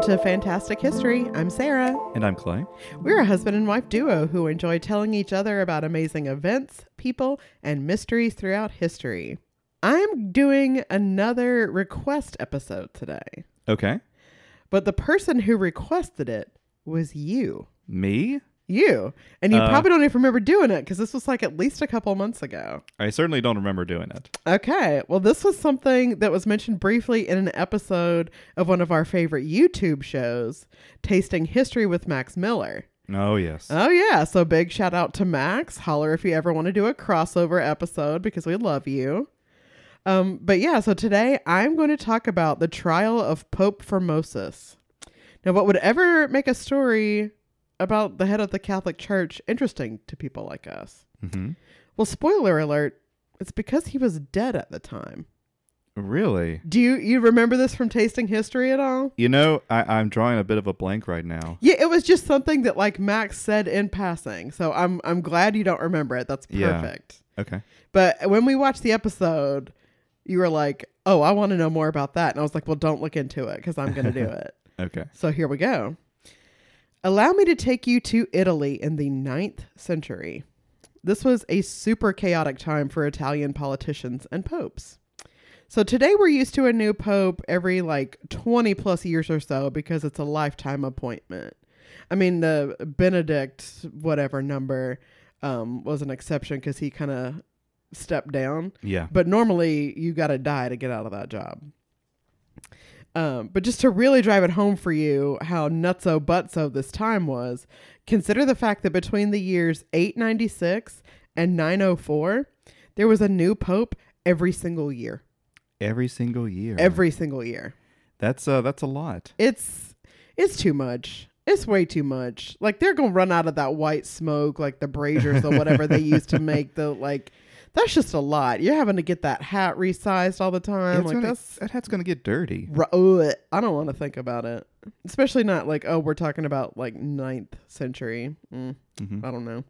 Welcome to Fantastic History. I'm Sarah. And I'm Clay. We're a husband and wife duo who enjoy telling each other about amazing events, people, and mysteries throughout history. I'm doing another request episode today, Okay. but the person who requested it was you. Me? You. And you Uh, probably don't even remember doing it because this was like at least a couple months ago. I certainly don't remember doing it. Okay. Well, this was something that was mentioned briefly in an episode of one of our favorite YouTube shows, Tasting History with Max Miller. Oh, yes. Oh, yeah. So big shout out to Max. Holler if you ever want to do a crossover episode because we love you. Um, but yeah, so today I'm going to talk about the trial of Pope Formosus. Now, what would ever make a story about the head of the Catholic Church interesting to people like us? hmm Well, spoiler alert, it's because he was dead at the time. Really? Do you you remember this from tasting history at all? You know, I, I'm drawing a bit of a blank right now. Yeah, it was just something that like Max said in passing. So I'm I'm glad you don't remember it. That's Yeah. perfect. Okay. But when we watched the episode, you were like, "Oh, I want to know more about that." And I was like, "Well, don't look into it because I'm going to do it." Okay. So here we go. Allow me to take you to Italy in the ninth century. This was a super chaotic time for Italian politicians and popes. So today we're used to a new pope every like 20 plus years or so because it's a lifetime appointment. I mean, the Benedict, whatever number, um, was an exception because he kind of stepped down. Yeah. But normally you got to die to get out of that job. Um, but just to really drive it home for you how nutso butso this time was, consider the fact that between the years 896 and 904, there was a new pope every single year. Every single year. Every single year. That's uh that's a lot. It's it's too much. It's way too much. Like they're gonna run out of that white smoke, like the braziers or whatever they use to make the like. That's just a lot. You're having to get that hat resized all the time. It's like gonna, that's that hat's gonna get dirty. Ugh, I don't want to think about it. Especially not like, oh, we're talking about like ninth century. Mm, hmm I don't know.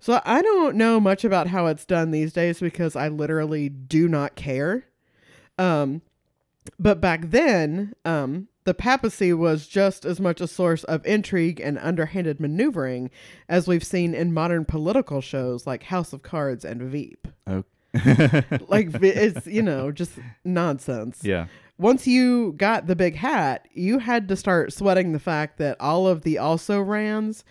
So I don't know much about how it's done these days because I literally do not care. Um, but back then, um, the papacy was just as much a source of intrigue and underhanded maneuvering as we've seen in modern political shows like House of Cards and Veep. Oh. Like it's you know just nonsense yeah. once you got the big hat, you had to start sweating the fact that all of the also rans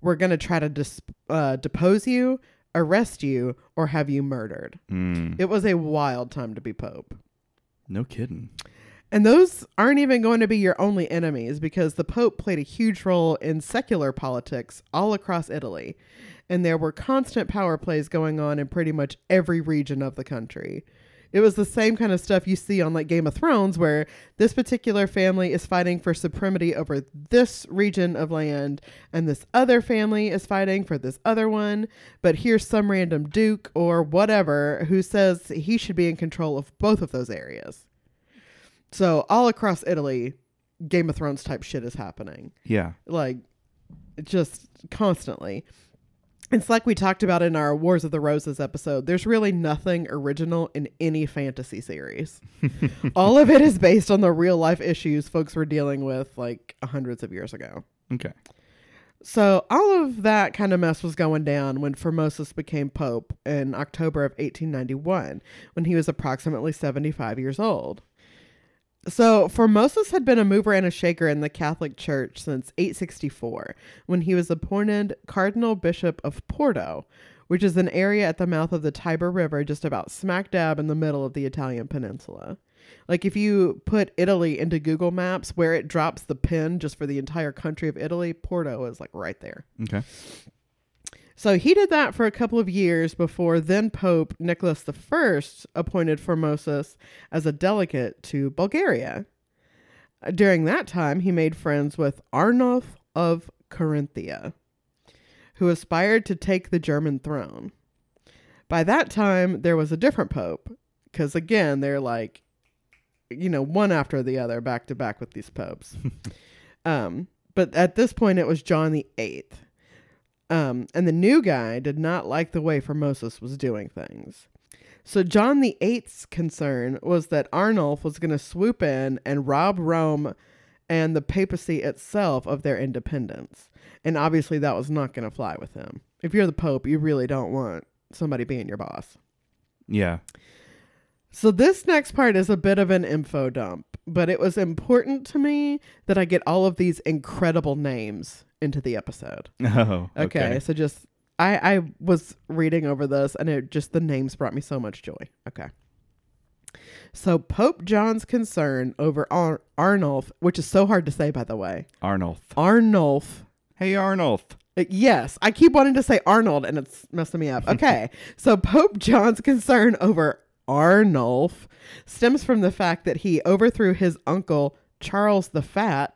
were going to try to dis- uh, depose you, arrest you, or have you murdered. Mm. It was a wild time to be pope. No kidding. And those aren't even going to be your only enemies because the Pope played a huge role in secular politics all across Italy. And there were constant power plays going on in pretty much every region of the country. It was the same kind of stuff you see on like Game of Thrones where this particular family is fighting for supremacy over this region of land and this other family is fighting for this other one, but here's some random duke or whatever who says he should be in control of both of those areas. So all across Italy, Game of Thrones type shit is happening. Yeah. Like just constantly. It's like we talked about in our Wars of the Roses episode. There's really nothing original in any fantasy series. all of it is based on the real life issues folks were dealing with like hundreds of years ago. Okay. So all of that kind of mess was going down when Formosus became pope in October of 1891, when he was approximately 75 years old. So Formosus had been a mover and a shaker in the Catholic Church since 864, when he was appointed Cardinal Bishop of Porto, which is an area at the mouth of the Tiber River just about smack dab in the middle of the Italian peninsula. Like if you put Italy into Google Maps, where it drops the pin just for the entire country of Italy, Porto is like right there. Okay. So he did that for a couple of years before then Pope Nicholas I appointed Formosus as a delegate to Bulgaria. During that time, he made friends with Arnulf of Carinthia, who aspired to take the German throne. By that time, there was a different pope, because again, they're like, you know, one after the other, back to back with these popes. um, but at this point, it was John the Eighth. Um, and the new guy did not like the way Formosus was doing things. So John the Eighth's concern was that Arnulf was going to swoop in and rob Rome and the papacy itself of their independence. And obviously, that was not going to fly with him. If you're the Pope, you really don't want somebody being your boss. Yeah. So, this next part is a bit of an info dump, but it was important to me that I get all of these incredible names into the episode. Oh. Okay, Okay. so just I I was reading over this and it just the names brought me so much joy. Okay. So Pope John's concern over Ar- Arnulf, which is so hard to say by the way. Arnulf. Arnulf. Hey, Arnulf. Uh, Yes, I keep wanting to say Arnold and it's messing me up. Okay. so Pope John's concern over Arnulf stems from the fact that he overthrew his uncle Charles the Fat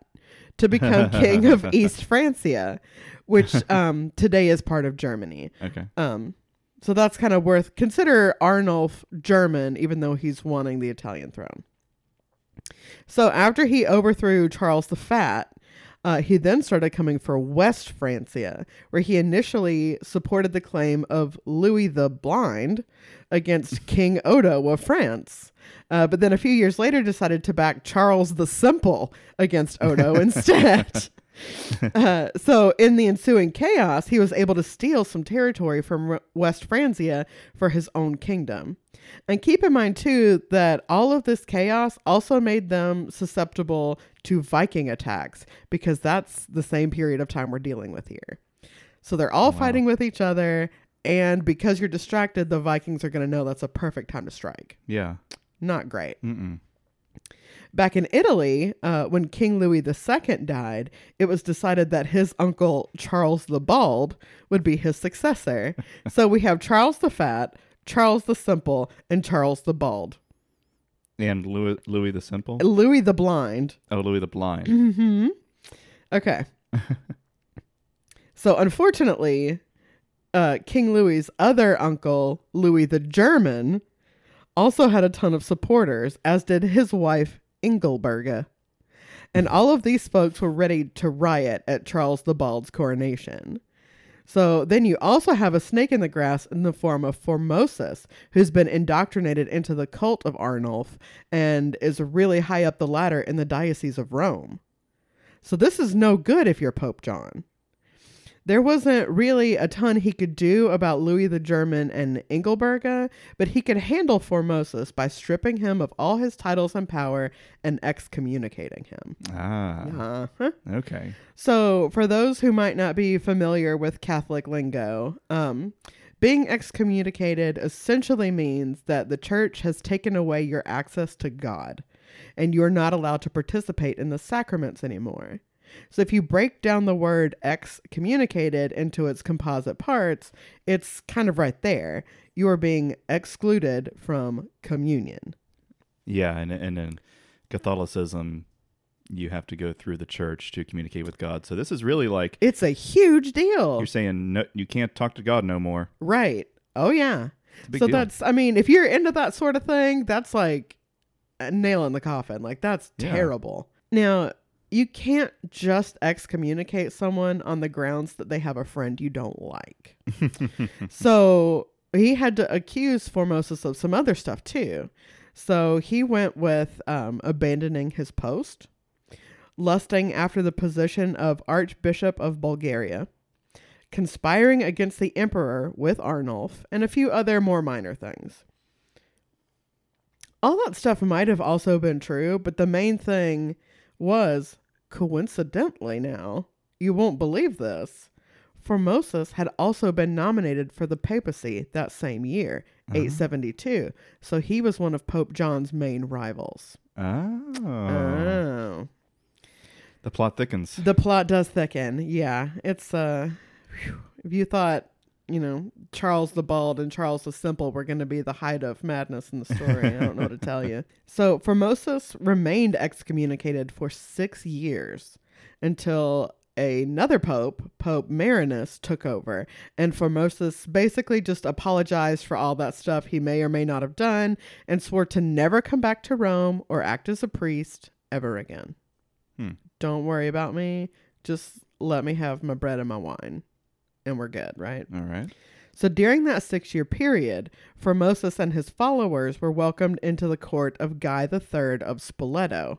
to become king of East Francia, which um, today is part of Germany. Okay. Um, so that's kind of worth consider Arnulf German, even though he's wanting the Italian throne. So after he overthrew Charles the Fat, uh, he then started coming for West Francia, where he initially supported the claim of Louis the Blind against King Odo of France. Uh, but then a few years later decided to back Charles the Simple against Odo instead. Uh, so, in the ensuing chaos, he was able to steal some territory from West Francia for his own kingdom. And keep in mind, too, that all of this chaos also made them susceptible to Viking attacks because that's the same period of time we're dealing with here. So, they're all Wow. fighting with each other. And because you're distracted, the Vikings are going to know that's a perfect time to strike. Yeah. Not great. Mm-mm. Back in Italy, uh, when King Louis II died, it was decided that his uncle Charles the Bald would be his successor. so we have Charles the Fat, Charles the Simple, and Charles the Bald. And Louis, Louis the Simple. Louis the Blind. Oh, Louis the Blind. Mm-hmm. Okay. so unfortunately, uh, King Louis's other uncle, Louis the German, also had a ton of supporters, as did his wife, Engelberga. And all of these folks were ready to riot at Charles the Bald's coronation. So then you also have a snake in the grass in the form of Formosus, who's been indoctrinated into the cult of Arnulf and is really high up the ladder in the Diocese of Rome. So this is no good if you're Pope John. There wasn't really a ton he could do about Louis the German and Engelberga, but he could handle Formosus by stripping him of all his titles and power and excommunicating him. Ah. Uh-huh. Okay. So, for those who might not be familiar with Catholic lingo, um, being excommunicated essentially means that the church has taken away your access to God and you're not allowed to participate in the sacraments anymore. So, if you break down the word excommunicated into its composite parts, it's kind of right there. You are being excluded from communion. Yeah, and and in Catholicism, you have to go through the church to communicate with God. So this is really like It's a huge deal. you're saying no, you can't talk to God no more. Right. Oh, yeah. It's a big so deal. that's i mean if you're into that sort of thing that's like a nail in the coffin like that's Yeah. terrible now you can't just excommunicate someone on the grounds that they have a friend you don't like so he had to accuse formosus of some other stuff too so he went with um, abandoning his post lusting after the position of archbishop of bulgaria conspiring against the emperor with Arnulf, and a few other more minor things. All that stuff might have also been true, but the main thing was, coincidentally now, you won't believe this, Formosus had also been nominated for the papacy that same year, 872, so he was one of Pope John's main rivals. Oh. Oh. The plot thickens. The plot does thicken. Yeah, it's uh, whew. if you thought you know Charles the Bald and Charles the Simple were going to be the height of madness in the story, I don't know what to tell you. So Formosus remained excommunicated for six years until another pope, Pope Marinus, took over, and Formosus basically just apologized for all that stuff he may or may not have done, and swore to never come back to Rome or act as a priest ever again. Hmm. Don't worry about me. Just let me have my bread and my wine, and we're good, right? All right. So during that six year period, Formosus and his followers were welcomed into the court of Guy III of Spoleto.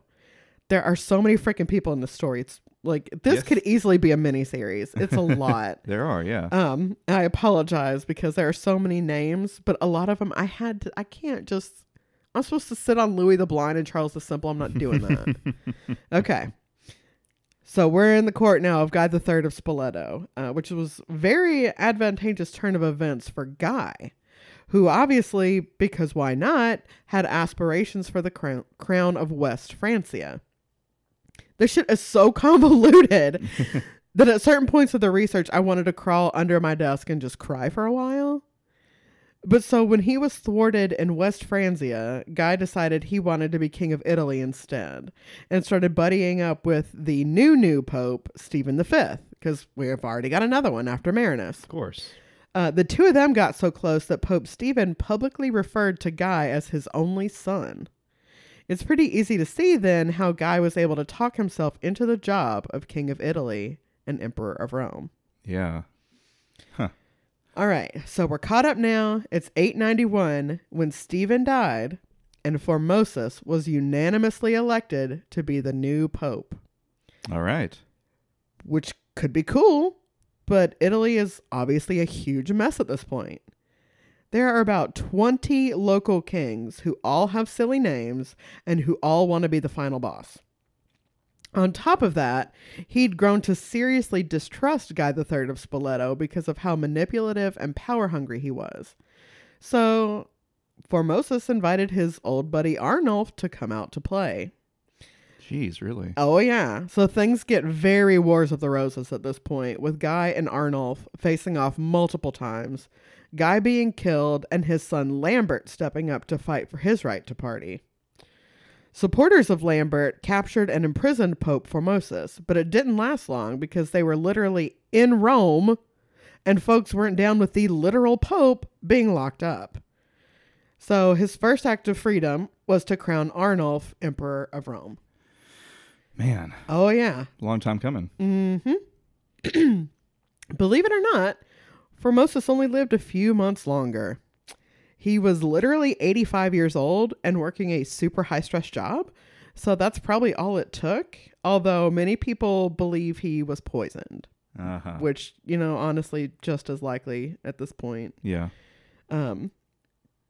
there are so many freaking people in this story. It's like this Yes. could easily be a mini series. It's a lot. There are, yeah. Um, I apologize because there are so many names, but a lot of them I had to, I can't just I'm supposed to sit on Louis the Blind and Charles the Simple. I'm not doing that. okay. So we're in the court now of Guy the Third of Spoleto, uh, which was very advantageous turn of events for Guy, who obviously, because why not, had aspirations for the crown, crown of West Francia. This shit is so convoluted that at certain points of the research, I wanted to crawl under my desk and just cry for a while. But so when he was thwarted in West Francia, Guy decided he wanted to be king of Italy instead and started buddying up with the new new pope, Stephen V, because we've already got another one after Marinus. of course. Uh, the two of them got so close that Pope Stephen publicly referred to Guy as his only son. It's pretty easy to see then how Guy was able to talk himself into the job of King of Italy and Emperor of Rome. Yeah. All right, so we're caught up now. It's 891 when Stephen died, and Formosus was unanimously elected to be the new pope, All right. which could be cool, but Italy is obviously a huge mess at this point. There are about 20 local kings who all have silly names and who all want to be the final boss. On top of that, he'd grown to seriously distrust Guy III of Spoleto because of how manipulative and power hungry he was. So, Formosus invited his old buddy Arnulf to come out to play. Jeez, really? Oh, yeah. So things get very Wars of the Roses at this point, with Guy and Arnulf facing off multiple times, Guy being killed, and his son Lambert stepping up to fight for his right to party. Supporters of Lambert captured and imprisoned Pope Formosus, but it didn't last long because they were literally in Rome and folks weren't down with the literal Pope being locked up. So his first act of freedom was to crown Arnulf Emperor of Rome. Man, Oh, yeah. long time coming. Mm-hmm. Believe it or not, Formosus only lived a few months longer. He was literally 85 years old and working a super high stress job. So that's probably all it took. Although many people believe he was poisoned, Uh-huh. which, you know, honestly, just as likely at this point. Yeah. Um,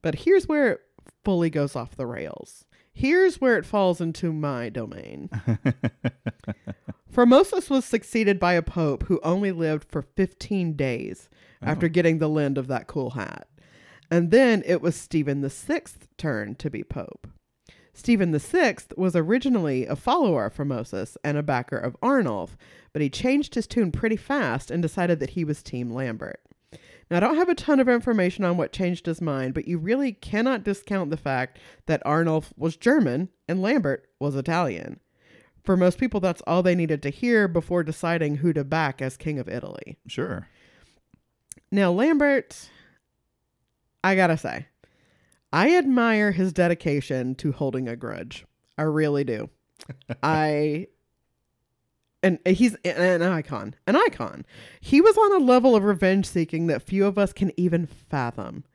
but here's where it fully goes off the rails. Here's where it falls into my domain. Formosus was succeeded by a pope who only lived for 15 days after Oh. getting the lend of that cool hat. And then it was Stephen VI's turn to be pope. Stephen VI was originally a follower of Formosus and a backer of Arnulf, but he changed his tune pretty fast and decided that he was Team Lambert. Now, I don't have a ton of information on what changed his mind, but you really cannot discount the fact that Arnulf was German and Lambert was Italian. For most people, that's all they needed to hear before deciding who to back as King of Italy. Sure. Now, Lambert, I gotta say, I admire his dedication to holding a grudge. I really do. I. And he's an icon, an icon. He was on a level of revenge seeking that few of us can even fathom.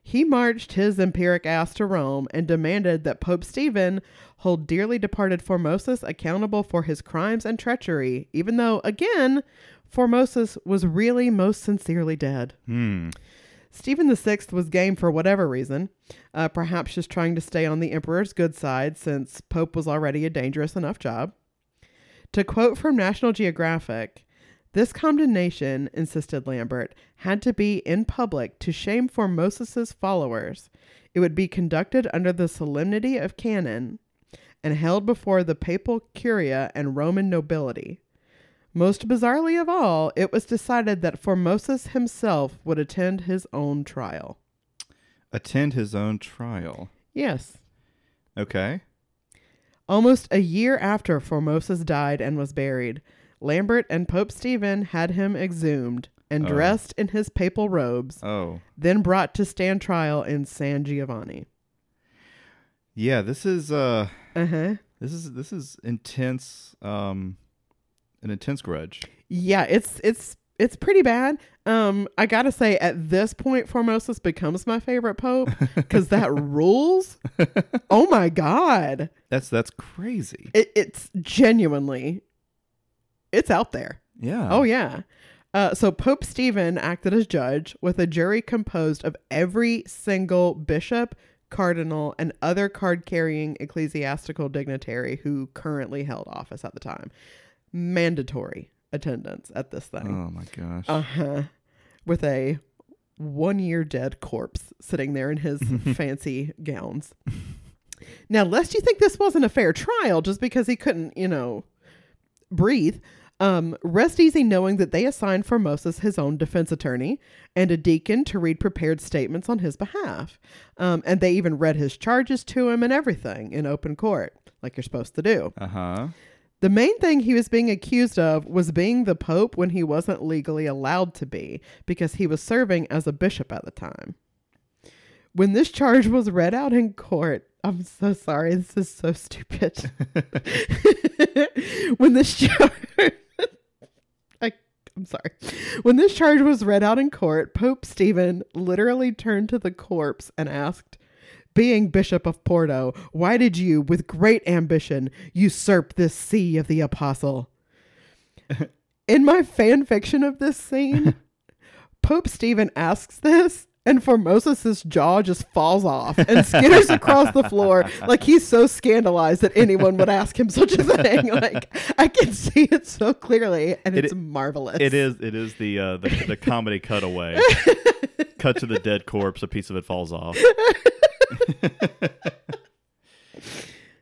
He marched his empiric ass to Rome and demanded that Pope Stephen hold dearly departed Formosus accountable for his crimes and treachery, even though, again, Formosus was really most sincerely dead. Hmm. Stephen VI was game for whatever reason, uh, perhaps just trying to stay on the emperor's good side since Pope was already a dangerous enough job. To quote from National Geographic, this condemnation, insisted Lambert, had to be in public to shame Formosus's followers. It would be conducted under the solemnity of canon and held before the papal curia and Roman nobility. Most bizarrely of all, it was decided that Formosus himself would attend his own trial. Attend his own trial. Yes. Okay. Almost a year after Formosus died and was buried, Lambert and Pope Stephen had him exhumed and Oh. dressed in his papal robes, Oh. then brought to stand trial in San Giovanni. Yeah, this is uh Uh huh. this is this is intense um an intense grudge. Yeah, it's it's It's pretty bad. Um, I gotta say, at this point, Formosus becomes my favorite pope because that rules. Oh my god, That's that's crazy. it, it's genuinely, it's out there. Yeah. Oh yeah. Uh, so Pope Stephen acted as judge with a jury composed of every single bishop, cardinal, and other card-carrying ecclesiastical dignitary who currently held office at the time. Mandatory attendance at this thing. Oh my gosh. Uh huh. With a one year dead corpse sitting there in his fancy gowns. Now, lest you think this wasn't a fair trial just because he couldn't, you know, breathe, um, rest easy knowing that they assigned Formosus his own defense attorney and a deacon to read prepared statements on his behalf. Um, and they even read his charges to him and everything in open court, like you're supposed to do. Uh huh. The main thing he was being accused of was being the Pope when he wasn't legally allowed to be because he was serving as a bishop at the time. When this charge was read out in court, I'm so sorry, this is so stupid. when this charge I I'm sorry. When this charge was read out in court, Pope Stephen literally turned to the corpse and asked, being Bishop of Porto, why did you, with great ambition, usurp this see of the apostle? In my fan fiction of this scene, Pope Stephen asks this, and Formosus's jaw just falls off and skitters across the floor like he's so scandalized that anyone would ask him such a thing. Like I can see it so clearly, and It- it's marvelous. It is. It is the uh, the, the comedy cutaway. Cut to the dead corpse. A piece of it falls off.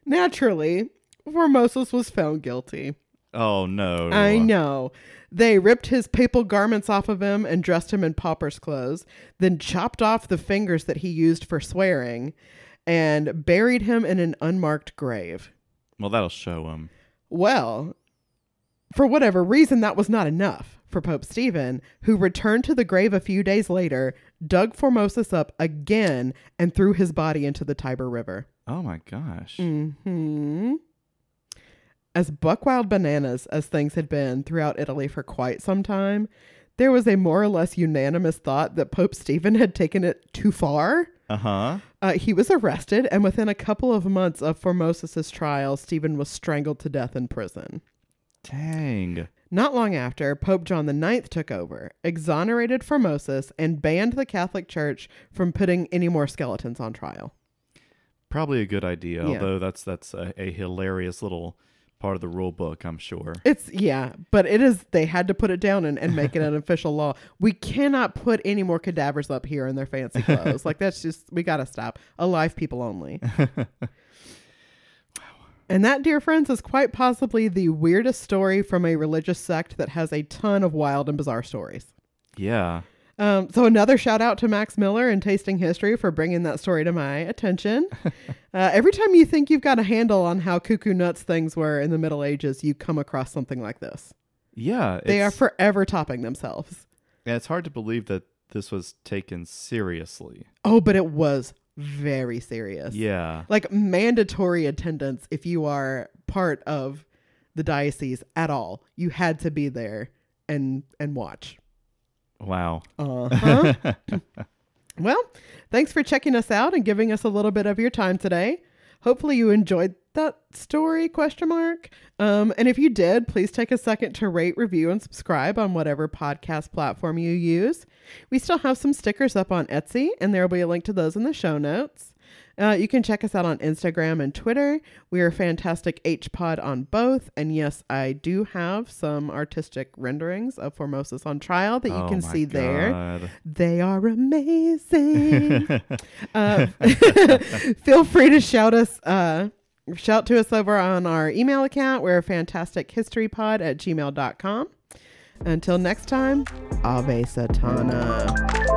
Naturally, Formosus was found guilty. Oh no. I know. They ripped his papal garments off of him and dressed him in pauper's clothes, then chopped off the fingers that he used for swearing and buried him in an unmarked grave. Well, that'll show him. Well, for whatever reason, that was not enough for Pope Stephen, who returned to the grave a few days later, dug Formosus up again, and threw his body into the Tiber River. Oh my gosh. hmm As buckwild bananas as things had been throughout Italy for quite some time, there was a more or less unanimous thought that Pope Stephen had taken it too far. Uh huh. Uh, he was arrested, and within a couple of months of Formosus's trial, Stephen was strangled to death in prison. Dang. Not long after, Pope John IX took over, exonerated Formosus, and banned the Catholic Church from putting any more skeletons on trial. Probably a good idea. Yeah. Although that's that's a, a hilarious little part of the rule book. I'm sure. It's yeah, but it is they had to put it down and, and make it an official law. We cannot put any more cadavers up here in their fancy clothes. like that's just we gotta stop. Alive people only. And that, dear friends, is quite possibly the weirdest story from a religious sect that has a ton of wild and bizarre stories. Yeah. Um, so another shout out to Max Miller and Tasting History for bringing that story to my attention. uh, every time you think you've got a handle on how cuckoo nuts things were in the Middle Ages, you come across something like this. Yeah. They are forever topping themselves. Yeah, it's hard to believe that this was taken seriously. Oh, but it was very serious. Yeah. Like mandatory attendance if you are part of the diocese at all. You had to be there and and watch. Wow. Uh-huh. well, thanks for checking us out and giving us a little bit of your time today. Hopefully you enjoyed that story question mark. Um, and if you did, please take a second to rate, review, and subscribe on whatever podcast platform you use. We still have some stickers up on Etsy, and there will be a link to those in the show notes. Uh, you can check us out on Instagram and Twitter. We are Fantastic H Pod on both. And yes, I do have some artistic renderings of Formosus on trial that you Oh can see there. They are amazing. uh, feel free to shout us, uh, shout to us over on our email account. We're fantastichistorypod at gmail.com. Until next time, Ave Satana.